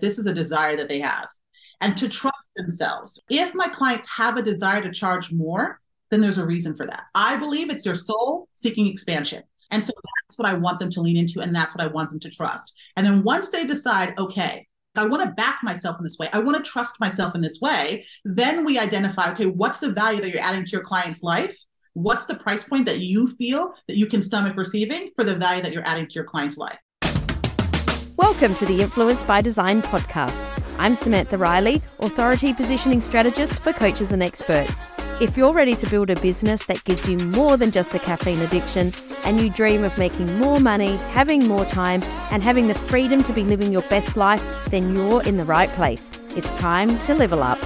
this is a desire that they have and to trust themselves. If my clients have a desire to charge more, then there's a reason for that. I believe it's their soul seeking expansion. And so that's what I want them to lean into, and that's what I want them to trust. And then once they decide, okay, I want to back myself in this way, I want to trust myself in this way, then we identify, okay, what's the value that you're adding to your client's life? What's the price point that you feel that you can stomach receiving for the value that you're adding to your client's life? Welcome to the Influence by Design podcast. I'm Samantha Riley, Authority Positioning Strategist for coaches and experts. If you're ready to build a business that gives you more than just a caffeine addiction, and you dream of making more money, having more time, and having the freedom to be living your best life, then you're in the right place. It's time to level up.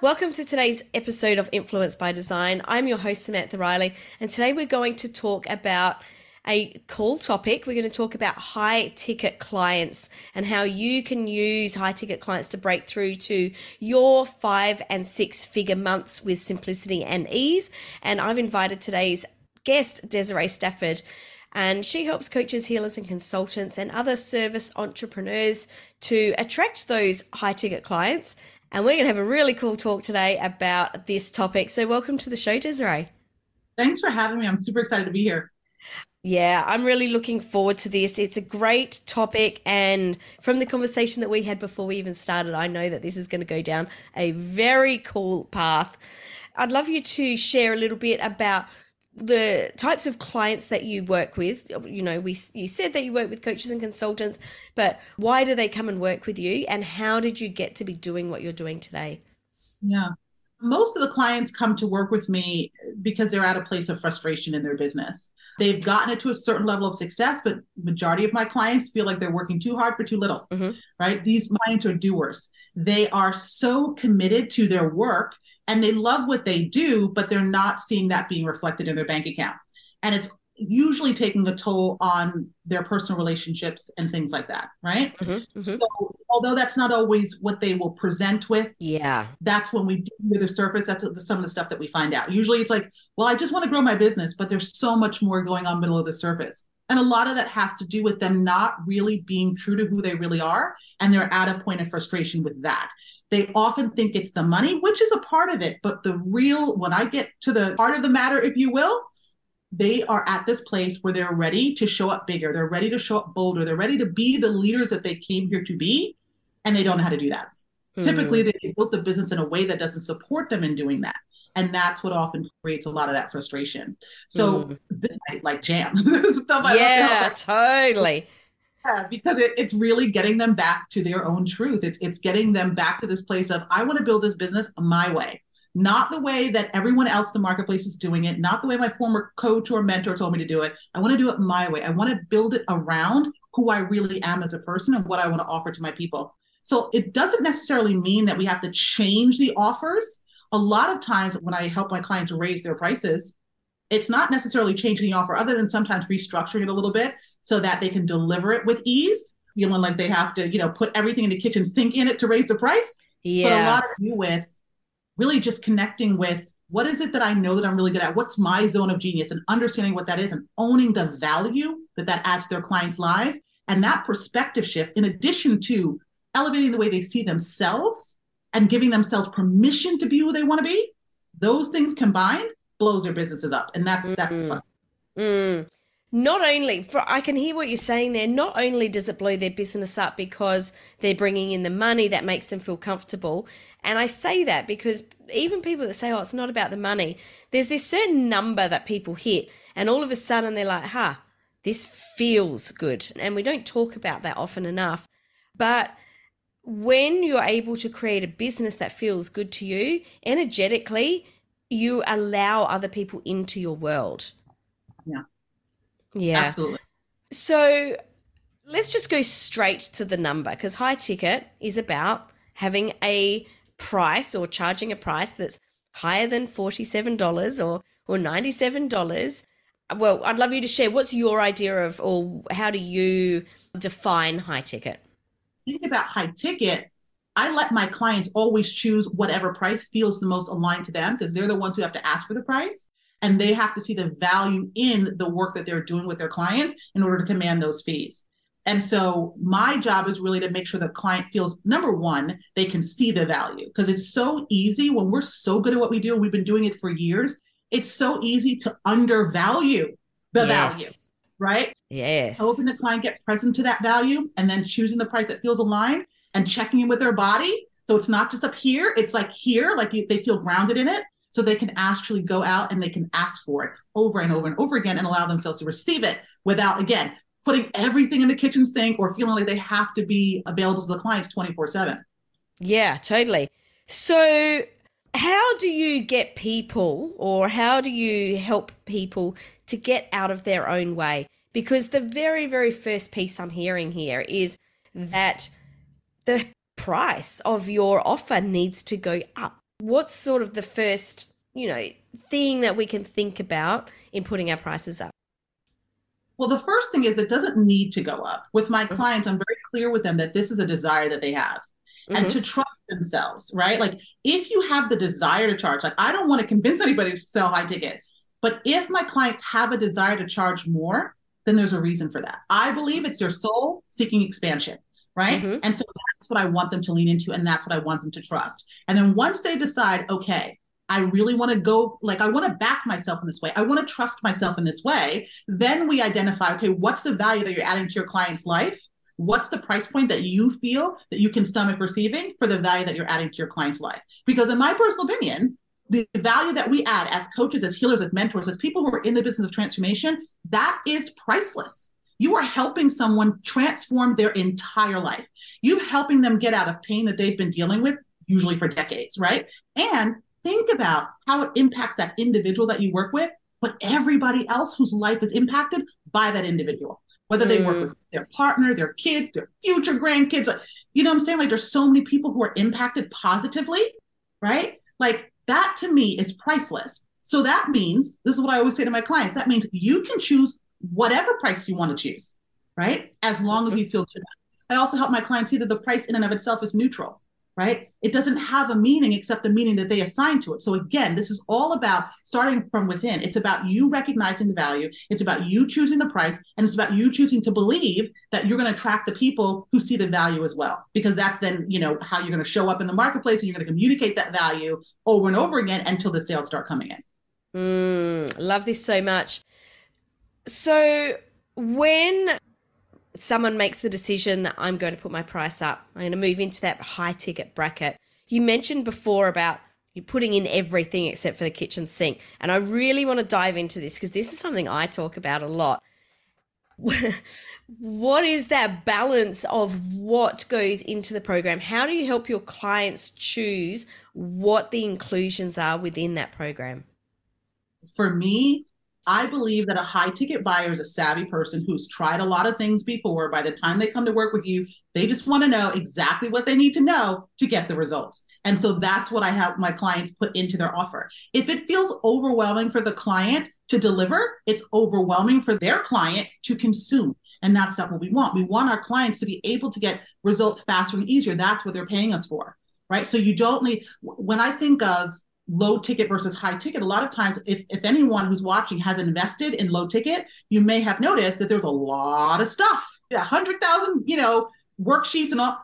Welcome to today's episode of Influence by Design. I'm your host, Samantha Riley, and today we're going to talk about a cool topic. We're going to talk about high ticket clients and how you can use high ticket clients to break through to your five and six figure months with simplicity and ease. And I've invited today's guest, Desiree Stafford. And she helps coaches, healers, and consultants and other service entrepreneurs to attract those high ticket clients. And we're going to have a really cool talk today about this topic. So, welcome to the show, Desiree. Thanks for having me. I'm super excited to be here. Yeah, I'm really looking forward to this. It's a great topic. And from the conversation that we had before we even started, I know that this is going to go down a very cool path. I'd love you to share a little bit about the types of clients that you work with you know we you said that you work with coaches and consultants but why do they come and work with you and how did you get to be doing what you're doing today yeah most of the clients come to work with me because they're at a place of frustration in their business. They've gotten it to a certain level of success, but majority of my clients feel like they're working too hard for too little. Mm-hmm. Right? These clients are doers. They are so committed to their work and they love what they do, but they're not seeing that being reflected in their bank account. And it's usually taking a toll on their personal relationships and things like that, right? Mm-hmm, mm-hmm. So, although that's not always what they will present with, yeah, that's when we dig under the surface. That's some of the stuff that we find out. Usually, it's like, well, I just want to grow my business, but there's so much more going on below the surface. And a lot of that has to do with them not really being true to who they really are. And they're at a point of frustration with that. They often think it's the money, which is a part of it. But the real, when I get to the part of the matter, if you will, they are at this place where they're ready to show up bigger. They're ready to show up bolder. They're ready to be the leaders that they came here to be, and they don't know how to do that. Mm. Typically, they built the business in a way that doesn't support them in doing that. And that's what often creates a lot of that frustration. So mm. this I like jam. stuff I yeah, totally. Yeah, because it, it's really getting them back to their own truth. It's it's getting them back to this place of I want to build this business my way not the way that everyone else in the marketplace is doing it, not the way my former coach or mentor told me to do it. I want to do it my way. I want to build it around who I really am as a person and what I want to offer to my people. So it doesn't necessarily mean that we have to change the offers. A lot of times when I help my clients raise their prices, it's not necessarily changing the offer other than sometimes restructuring it a little bit so that they can deliver it with ease, feeling like they have to, you know, put everything in the kitchen sink in it to raise the price. Yeah. But a lot of you with really just connecting with what is it that I know that I'm really good at? What's my zone of genius and understanding what that is and owning the value that that adds to their clients' lives. And that perspective shift, in addition to elevating the way they see themselves and giving themselves permission to be who they want to be, those things combined blows their businesses up. And that's, mm. that's fun. Mm not only for I can hear what you're saying there, not only does it blow their business up because they're bringing in the money that makes them feel comfortable. And I say that because even people that say, oh, it's not about the money, there's this certain number that people hit, and all of a sudden they're like, huh, this feels good. And we don't talk about that often enough. But when you're able to create a business that feels good to you, energetically, you allow other people into your world. Yeah. Yeah. Absolutely. So let's just go straight to the number because high ticket is about having a price or charging a price that's higher than $47 or or $97. Well, I'd love you to share what's your idea of or how do you define high ticket? Think about high ticket. I let my clients always choose whatever price feels the most aligned to them because they're the ones who have to ask for the price and they have to see the value in the work that they're doing with their clients in order to command those fees. And so my job is really to make sure the client feels number one, they can see the value because it's so easy when we're so good at what we do and we've been doing it for years. It's so easy to undervalue the yes. value, right? Yes. Helping the client get present to that value and then choosing the price that feels aligned and checking in with their body. So it's not just up here, it's like here, like you, they feel grounded in it. So they can actually go out and they can ask for it over and over and over again and allow themselves to receive it without, again, putting everything in the kitchen sink or feeling like they have to be available to the clients 24 7. Yeah, totally. So, how do you get people or how do you help people to get out of their own way? Because the very, very first piece I'm hearing here is that the price of your offer needs to go up. What's sort of the first, you know, thing that we can think about in putting our prices up? Well, the first thing is it doesn't need to go up. With my mm-hmm. clients, I'm very clear with them that this is a desire that they have. Mm-hmm. And to trust themselves, right? Like if you have the desire to charge, like I don't want to convince anybody to sell high ticket, but if my clients have a desire to charge more, then there's a reason for that. I believe it's their soul seeking expansion right? Mm-hmm. And so that's what I want them to lean into, and that's what I want them to trust. And then once they decide, okay, I really want to go, like, I want to back myself in this way, I want to trust myself in this way, then we identify, okay, what's the value that you're adding to your client's life? What's the price point that you feel that you can stomach receiving for the value that you're adding to your client's life? Because, in my personal opinion, the value that we add as coaches, as healers, as mentors, as people who are in the business of transformation, that is priceless you are helping someone transform their entire life. You're helping them get out of pain that they've been dealing with, usually for decades, right? And think about how it impacts that individual that you work with, but everybody else whose life is impacted by that individual, whether they work mm. with their partner, their kids, their future grandkids. You know what I'm saying? Like there's so many people who are impacted positively, right? Like that to me is priceless. So that means, this is what I always say to my clients, that means you can choose whatever price you want to choose, right? As long as you feel good. I also help my clients see that the price in and of itself is neutral, right? It doesn't have a meaning except the meaning that they assign to it. So again, this is all about starting from within. It's about you recognizing the value. It's about you choosing the price, and it's about you choosing to believe that you're going to attract the people who see the value as well, because that's then you know how you're going to show up in the marketplace, and you're going to communicate that value over and over again until the sales start coming in. Mm, love this so much. So when someone makes the decision that I'm going to put my price up, I'm going to move into that high ticket bracket. You mentioned before about you're putting in everything except for the kitchen sink. And I really want to dive into this because this is something I talk about a lot. what is that balance of what goes into the program? How do you help your clients choose what the inclusions are within that program? For me, I believe that a high ticket buyer is a savvy person who's tried a lot of things before. By the time they come to work with you, they just want to know exactly what they need to know to get the results. And so that's what I have my clients put into their offer. If it feels overwhelming for the client to deliver, it's overwhelming for their client to consume. And that's not what we want. We want our clients to be able to get results faster and easier. That's what they're paying us for. Right. So you don't need, when I think of low ticket versus high ticket, a lot of times, if, if anyone who's watching has invested in low ticket, you may have noticed that there's a lot of stuff, a hundred thousand, you know, worksheets and all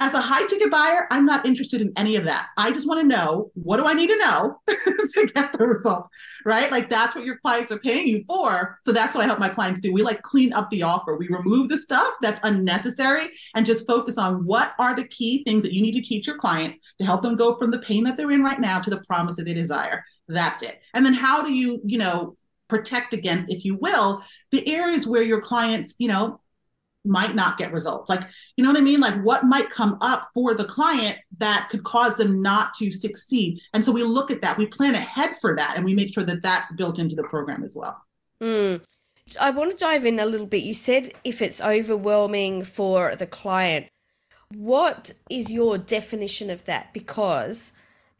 as a high ticket buyer, I'm not interested in any of that. I just want to know what do I need to know to get the result, right? Like that's what your clients are paying you for. So that's what I help my clients do. We like clean up the offer. We remove the stuff that's unnecessary and just focus on what are the key things that you need to teach your clients to help them go from the pain that they're in right now to the promise that they desire. That's it. And then how do you, you know, protect against, if you will, the areas where your clients, you know, might not get results. Like, you know what I mean? Like, what might come up for the client that could cause them not to succeed? And so we look at that, we plan ahead for that, and we make sure that that's built into the program as well. Mm. I want to dive in a little bit. You said if it's overwhelming for the client, what is your definition of that? Because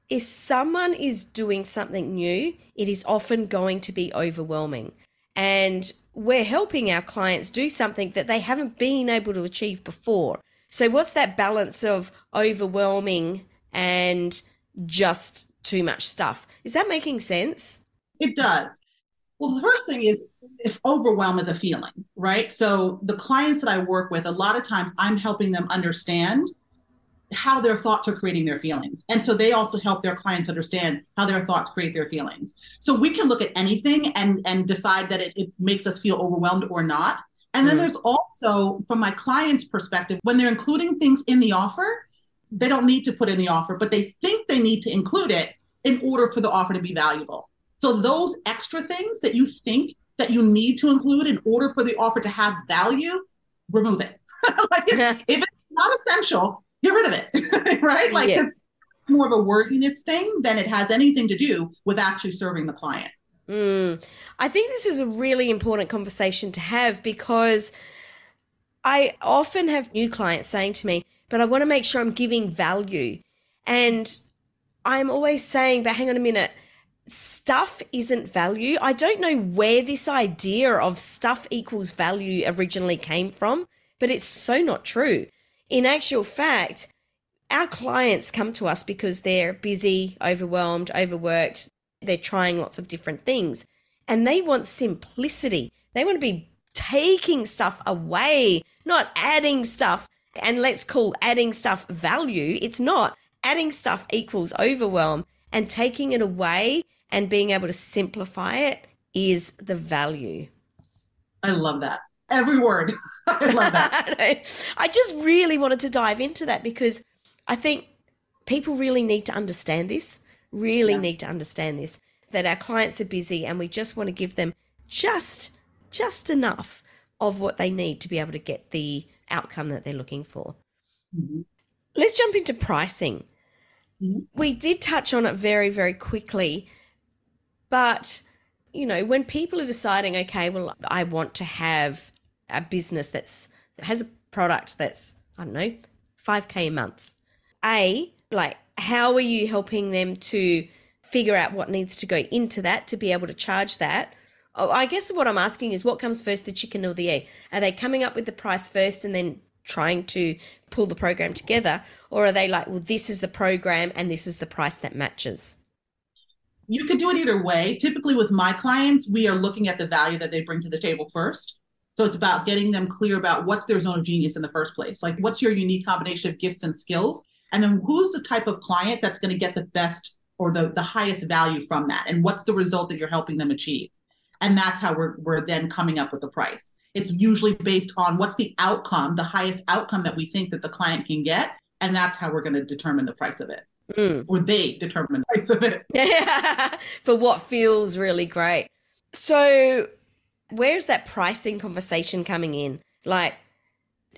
if someone is doing something new, it is often going to be overwhelming. And we're helping our clients do something that they haven't been able to achieve before. So, what's that balance of overwhelming and just too much stuff? Is that making sense? It does. Well, the first thing is if overwhelm is a feeling, right? So the clients that I work with, a lot of times I'm helping them understand how their thoughts are creating their feelings. And so they also help their clients understand how their thoughts create their feelings. So we can look at anything and and decide that it, it makes us feel overwhelmed or not. And then mm. there's also, from my client's perspective, when they're including things in the offer, they don't need to put in the offer, but they think they need to include it in order for the offer to be valuable. So those extra things that you think that you need to include in order for the offer to have value, remove it. like if, if, it's not essential, get rid of it. right? Like yeah. it's, more of a worthiness thing than it has anything to do with actually serving the client. Mm. I think this is a really important conversation to have because I often have new clients saying to me, but I want to make sure I'm giving value. And I'm always saying, but hang on a minute, stuff isn't value. I don't know where this idea of stuff equals value originally came from, but it's so not true. In actual fact, our clients come to us because they're busy, overwhelmed, overworked, they're trying lots of different things, and they want simplicity. They want to be taking stuff away, not adding stuff. And let's call adding stuff value. It's not. Adding stuff equals overwhelm, and taking it away and being able to simplify it is the value. I love that. Every word. I love that. I just really wanted to dive into that because I think people really need to understand this, really yeah. need to understand this that our clients are busy and we just want to give them just just enough of what they need to be able to get the outcome that they're looking for. Mm-hmm. Let's jump into pricing. Mm-hmm. We did touch on it very very quickly but, you know, when people are deciding, okay, well, I want to have a business that's that has a product that's, I don't know, 5K a month. A, like, how are you helping them to figure out what needs to go into that to be able to charge that? Oh, I guess what I'm asking is what comes first, the chicken or the egg? Are they coming up with the price first and then trying to pull the program together? Or are they like, well, this is the program and this is the price that matches? you could do it either way. Typically, with my clients, we are looking at the value that they bring to the table first. So it's about getting them clear about what's their zone of genius in the first place. Like, what's your unique combination of gifts and skills? And then who's the type of client that's going to get the best or the, the highest value from that? And what's the result that you're helping them achieve? And that's how we're, we're then coming up with the price. It's usually based on what's the outcome, the highest outcome that we think that the client can get. And that's how we're going to determine the price of it mm. or they determine the price of it. Yeah, For what feels really great. So, where's that pricing conversation coming in? Like,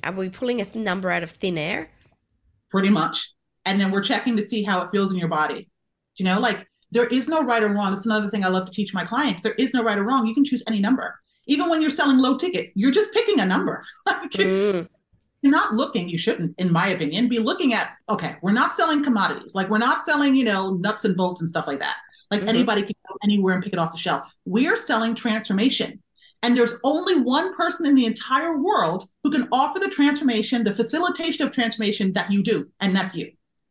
are we pulling a number out of thin air? Pretty much. And then we're checking to see how it feels in your body. You know, like there is no right or wrong. That's another thing I love to teach my clients. There is no right or wrong. You can choose any number. Even when you're selling low ticket, you're just picking a number. mm you're not looking, you shouldn't, in my opinion, be looking at, okay, we're not selling commodities. Like we're not selling, you know, nuts and bolts and stuff like that. Like mm-hmm. anybody can go anywhere and pick it off the shelf. We're selling transformation. And there's only one person in the entire world who can offer the transformation, the facilitation of transformation that you do, and that's you,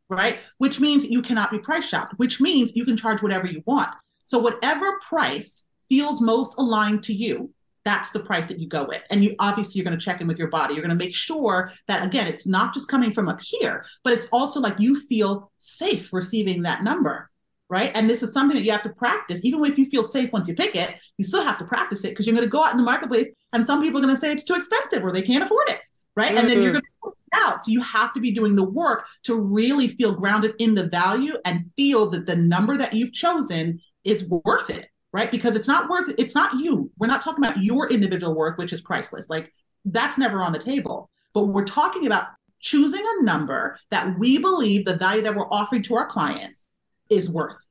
right? Which means you cannot be price shopped, which means you can charge whatever you want. So, whatever price feels most aligned to you, that's the price that you go with. And you obviously you're going to check in with your body. You're going to make sure that again, it's not just coming from up here, but it's also like you feel safe receiving that number. Right. And this is something that you have to practice. Even if you feel safe once you pick it, you still have to practice it because you're going to go out in the marketplace and some people are going to say it's too expensive or they can't afford it. Right. Mm-hmm. And then you're mm-hmm. going to out. So you have to be doing the work to really feel grounded in the value and feel that the number that you've chosen is worth it right? Because it's not worth it's not you. We're not talking about your individual worth, which is priceless. Like that's never on the table. But we're talking about choosing a number that we believe the value that we're offering to our clients is worth.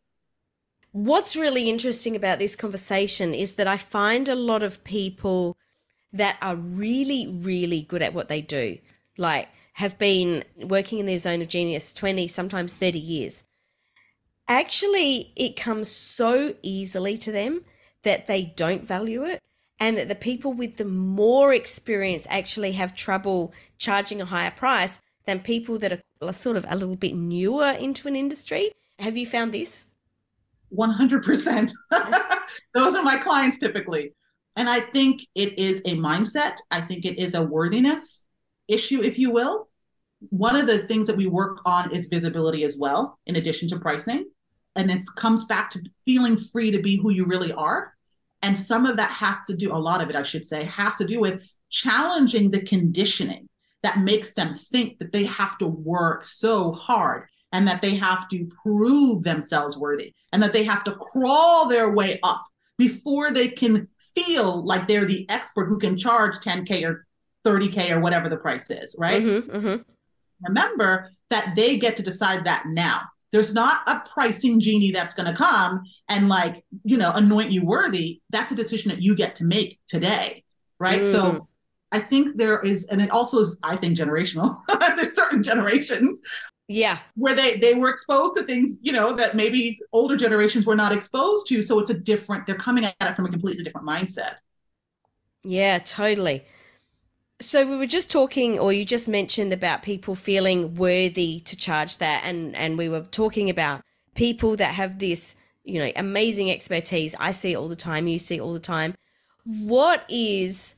What's really interesting about this conversation is that I find a lot of people that are really, really good at what they do, like have been working in their zone of genius 20, sometimes 30 years actually it comes so easily to them that they don't value it and that the people with the more experience actually have trouble charging a higher price than people that are sort of a little bit newer into an industry. Have you found this? 100%. Those are my clients typically. And I think it is a mindset. I think it is a worthiness issue, if you will. One of the things that we work on is visibility as well, in addition to pricing. And it comes back to feeling free to be who you really are. And some of that has to do, a lot of it, I should say, has to do with challenging the conditioning that makes them think that they have to work so hard and that they have to prove themselves worthy and that they have to crawl their way up before they can feel like they're the expert who can charge 10K or 30K or whatever the price is, right? Mm-hmm, mm-hmm. Remember that they get to decide that now. There's not a pricing genie that's going to come and, like, you know, anoint you worthy. That's a decision that you get to make today, right? Mm. So I think there is, and it also is, I think, generational. There's certain generations yeah. where they they were exposed to things you know that maybe older generations were not exposed to. So it's a different they're coming at it from a completely different mindset. Yeah totally. So we were just talking or you just mentioned about people feeling worthy to charge that and and we were talking about people that have this you know amazing expertise. I see it all the time you see it all the time. What is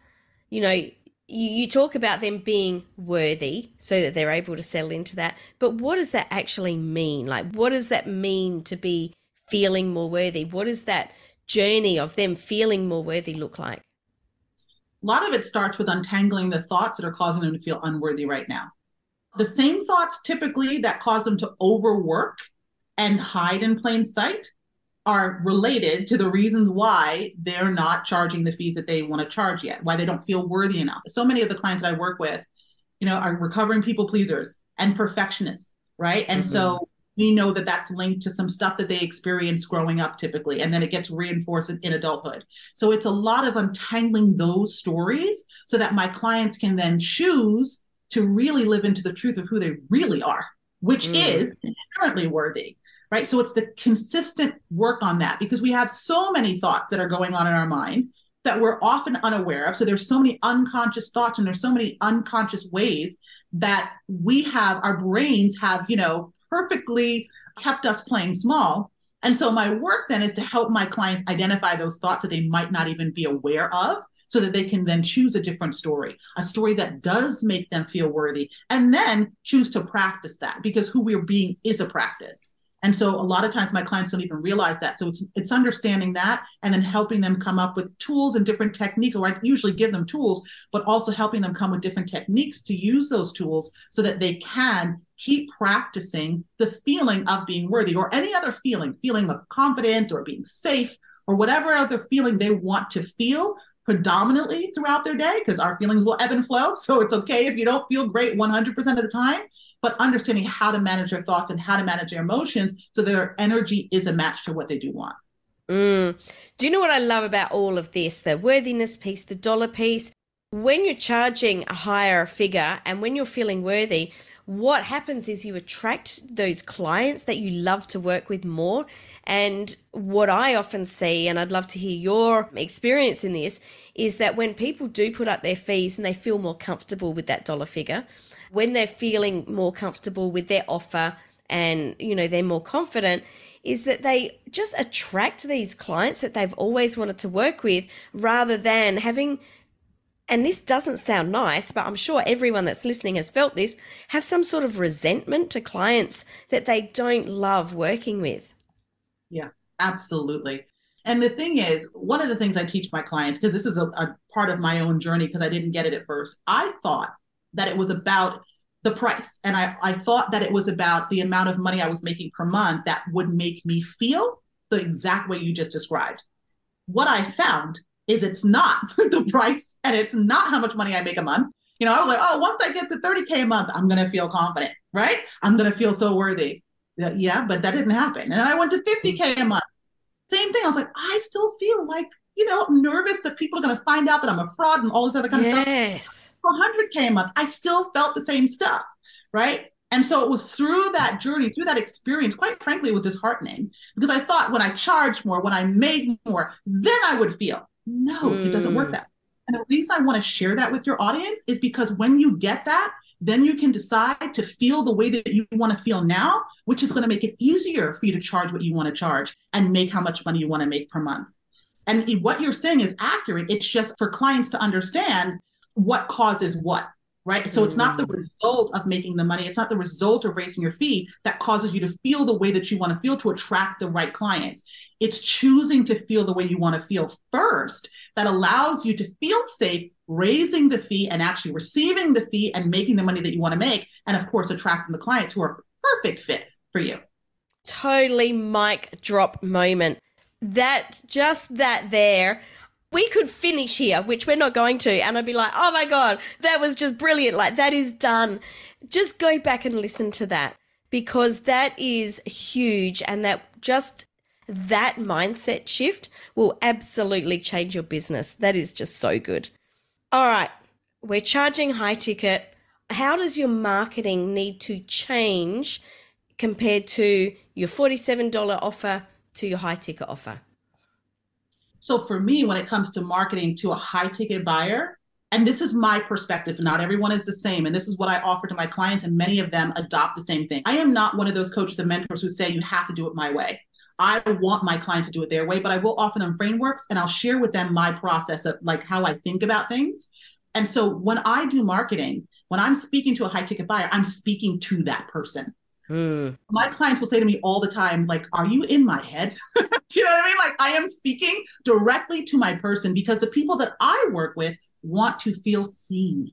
you know you, talk about them being worthy so that they're able to settle into that. But what does that actually mean? Like, what does that mean to be feeling more worthy? What does that journey of them feeling more worthy look like? A lot of it starts with untangling the thoughts that are causing them to feel unworthy right now. The same thoughts typically that cause them to overwork and hide in plain sight are related to the reasons why they're not charging the fees that they want to charge yet, why they don't feel worthy enough. So many of the clients that I work with, you know, are recovering people pleasers and perfectionists, right? And mm-hmm. so we know that that's linked to some stuff that they experience growing up typically, and then it gets reinforced in, in adulthood. So it's a lot of untangling those stories so that my clients can then choose to really live into the truth of who they really are, which mm. is inherently worthy right? So it's the consistent work on that because we have so many thoughts that are going on in our mind that we're often unaware of. So there's so many unconscious thoughts and there's so many unconscious ways that we have our brains have, you know, perfectly kept us playing small. And so my work then is to help my clients identify those thoughts that they might not even be aware of so that they can then choose a different story, a story that does make them feel worthy, and then choose to practice that because who we're being is a practice. And so a lot of times my clients don't even realize that. So it's it's understanding that and then helping them come up with tools and different techniques, or I usually give them tools, but also helping them come with different techniques to use those tools so that they can keep practicing the feeling of being worthy or any other feeling, feeling of confidence or being safe or whatever other feeling they want to feel predominantly throughout their day because our feelings will ebb and flow. So it's okay if you don't feel great 100% of the time, but understanding how to manage their thoughts and how to manage their emotions so their energy is a match to what they do want. Mm. Do you know what I love about all of this? The worthiness piece, the dollar piece. When you're charging a higher figure and when you're feeling worthy, what happens is you attract those clients that you love to work with more. And what I often see, and I'd love to hear your experience in this, is that when people do put up their fees and they feel more comfortable with that dollar figure, when they're feeling more comfortable with their offer and, you know, they're more confident, is that they just attract these clients that they've always wanted to work with rather than having and this doesn't sound nice, but I'm sure everyone that's listening has felt this, have some sort of resentment to clients that they don't love working with. Yeah, absolutely. And the thing is, one of the things I teach my clients, because this is a, a part of my own journey, because I didn't get it at first, I thought that it was about the price. And I, I thought that it was about the amount of money I was making per month that would make me feel the exact way you just described. What I found is it's not the price and it's not how much money I make a month. You know, I was like, oh, once I get to 30K a month, I'm going to feel confident, right? I'm going to feel so worthy. Yeah, but that didn't happen. And then I went to 50K a month. Same thing. I was like, I still feel like, you know, nervous that people are going to find out that I'm a fraud and all this other kind yes. of stuff. Yes. 100K a month, I still felt the same stuff, right? And so it was through that journey, through that experience, quite frankly, it was disheartening because I thought when I charged more, when I made more, then I would feel. No, mm. it doesn't work hmm. that. And the reason I want to share that with your audience is because when you get that, then you can decide to feel the way that you want to feel now, which is going to make it easier for you to charge what you want to charge and make how much money you want to make per month. And what you're saying is accurate. It's just for clients to understand what causes what right? So it's not the mm. result of making the money, it's not the result of raising your fee that causes you to feel the way that you want to feel to attract the right clients. It's choosing to feel the way you want to feel first that allows you to feel safe raising the fee and actually receiving the fee and making the money that you want to make and of course attracting the clients who are perfect fit for you. Totally mic drop moment. That just that there we could finish here, which we're not going to, and I'd be like, oh my God, that was just brilliant. Like, that is done. Just go back and listen to that because that is huge, and that just that mindset shift will absolutely change your business. That is just so good. All right, we're charging high ticket. How does your marketing need to change compared to your $47 offer to your high ticket offer? So for me, when it comes to marketing to a high ticket buyer, and this is my perspective, not everyone is the same. And this is what I offer to my clients, and many of them adopt the same thing. I am not one of those coaches and mentors who say you have to do it my way. I want my clients to do it their way, but I will offer them frameworks and I'll share with them my process of like how I think about things. And so when I do marketing, when I'm speaking to a high ticket buyer, I'm speaking to that person. Mm. My clients will say to me all the time, like, are you in my head? Do you know what I mean? Like, I am speaking directly to my person because the people that I work with want to feel seen,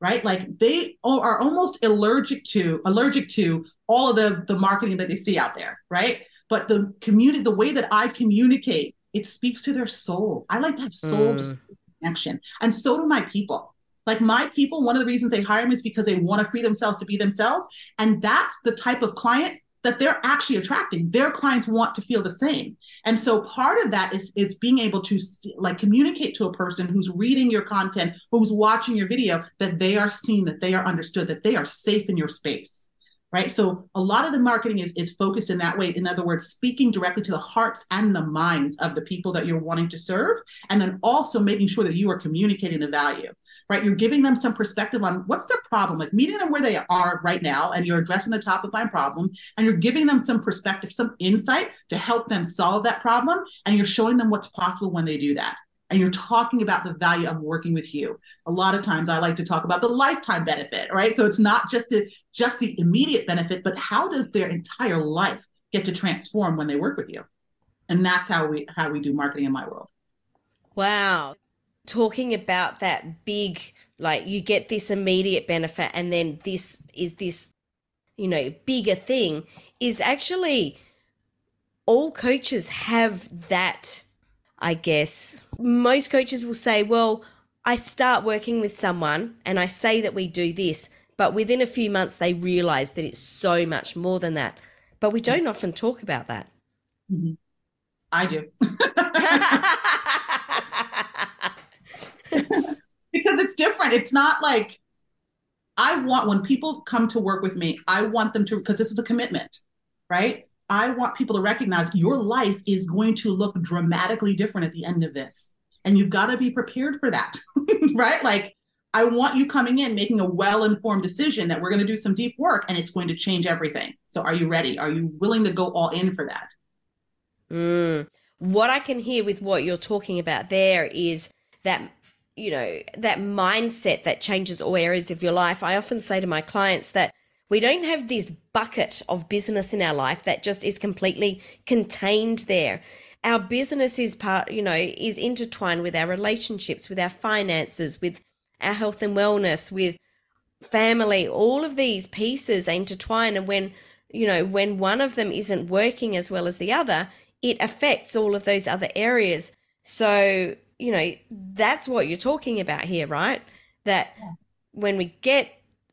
right? Like they are almost allergic to allergic to all of the the marketing that they see out there, right? But the community, the way that I communicate, it speaks to their soul. I like to have soul mm. connection, and so do my people. Like my people, one of the reasons they hire me is because they want to free themselves to be themselves. And that's the type of client that they're actually attracting. Their clients want to feel the same. And so part of that is, is being able to like communicate to a person who's reading your content, who's watching your video, that they are seen, that they are understood, that they are safe in your space. Right. So a lot of the marketing is, is focused in that way. In other words, speaking directly to the hearts and the minds of the people that you're wanting to serve. And then also making sure that you are communicating the value right? You're giving them some perspective on what's the problem, like meeting them where they are right now, and you're addressing the top of mind problem, and you're giving them some perspective, some insight to help them solve that problem, and you're showing them what's possible when they do that. And you're talking about the value of working with you. A lot of times I like to talk about the lifetime benefit, right? So it's not just the just the immediate benefit, but how does their entire life get to transform when they work with you? And that's how we how we do marketing in my world. Wow talking about that big like you get this immediate benefit and then this is this you know bigger thing is actually all coaches have that i guess. Most coaches will say well i start working with someone and i say that we do this but within a few months they realize that it's so much more than that. But we don't often talk about that. Mm-hmm. i do because different. It's not like I want when people come to work with me, I want them to because this is a commitment, right? I want people to recognize your life is going to look dramatically different at the end of this. And you've got to be prepared for that, right? Like, I want you coming in making a well informed decision that we're going to do some deep work and it's going to change everything. So, are you ready? Are you willing to go all in for that? Mm. What I can hear with what you're talking about there is that you know, that mindset that changes all areas of your life. I often say to my clients that we don't have this bucket of business in our life that just is completely contained there. Our business is part, you know, is intertwined with our relationships, with our finances, with our health and wellness, with family. All of these pieces intertwine. And when, you know, when one of them isn't working as well as the other, it affects all of those other areas. So you know, that's what you're talking about here, right? That yeah. when we get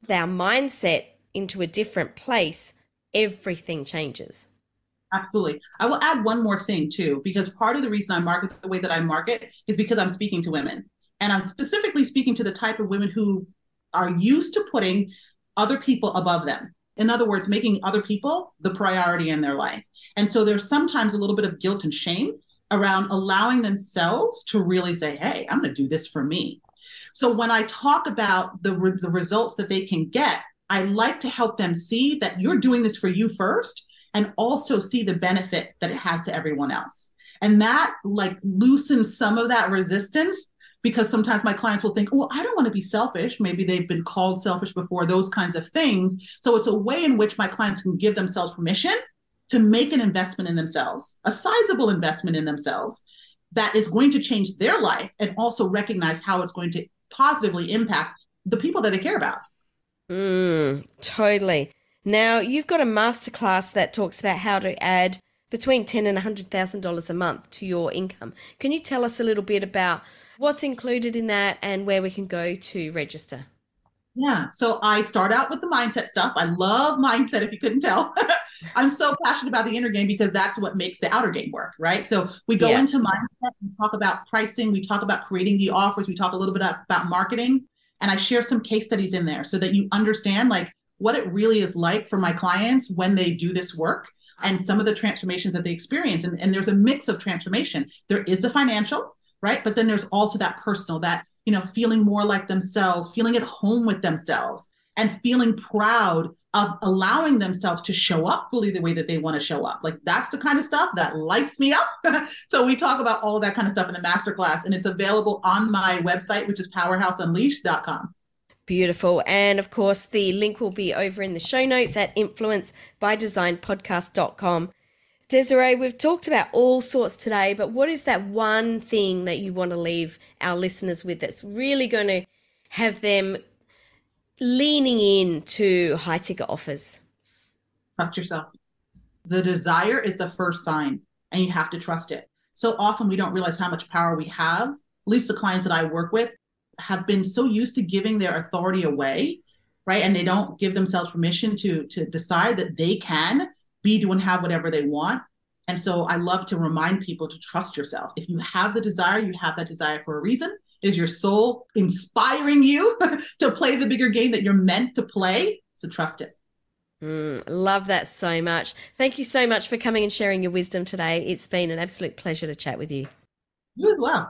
our mindset into a different place, everything changes. Absolutely. I will add one more thing too, because part of the reason I market the way that I market is because I'm speaking to women. And I'm specifically speaking to the type of women who are used to putting other people above them. In other words, making other people the priority in their life. And so there's sometimes a little bit of guilt and shame around allowing themselves to really say, hey, I'm going to do this for me. So when I talk about the, re- the results that they can get, I like to help them see that you're doing this for you first and also see the benefit that it has to everyone else. And that like loosens some of that resistance because sometimes my clients will think, well, I don't want to be selfish. Maybe they've been called selfish before, those kinds of things. So it's a way in which my clients can give themselves permission to make an investment in themselves, a sizable investment in themselves that is going to change their life and also recognize how it's going to positively impact the people that they care about. Mm, totally. Now, you've got a masterclass that talks about how to add between ten and hundred thousand dollars a month to your income. Can you tell us a little bit about what's included in that and where we can go to register? Yeah. So I start out with the mindset stuff. I love mindset, if you couldn't tell. I'm so passionate about the inner game because that's what makes the outer game work, right? So we go yeah. into mindset, we talk about pricing, we talk about creating the offers, we talk a little bit about marketing, and I share some case studies in there so that you understand like what it really is like for my clients when they do this work and some of the transformations that they experience. And, and there's a mix of transformation. There is the financial, right? But then there's also that personal, that, you know, feeling more like themselves, feeling at home with themselves, and feeling proud of allowing themselves to show up fully the way that they want to show up. Like that's the kind of stuff that lights me up. so we talk about all that kind of stuff in the masterclass, and it's available on my website, which is powerhouseunleashed.com. Beautiful. And of course, the link will be over in the show notes at influencebydesignpodcast.com. Desiree, we've talked about all sorts today, but what is that one thing that you want to leave our listeners with that's really going to have them leaning in to high ticket offers? Trust yourself. The desire is the first sign, and you have to trust it. So often we don't realize how much power we have. At least the clients that I work with, have been so used to giving their authority away, right? And they don't give themselves permission to to decide that they can be, do, and have whatever they want. And so I love to remind people to trust yourself. If you have the desire, you have that desire for a reason. Is your soul inspiring you to play the bigger game that you're meant to play? So trust it. Mm, love that so much. Thank you so much for coming and sharing your wisdom today. It's been an absolute pleasure to chat with you. You as well.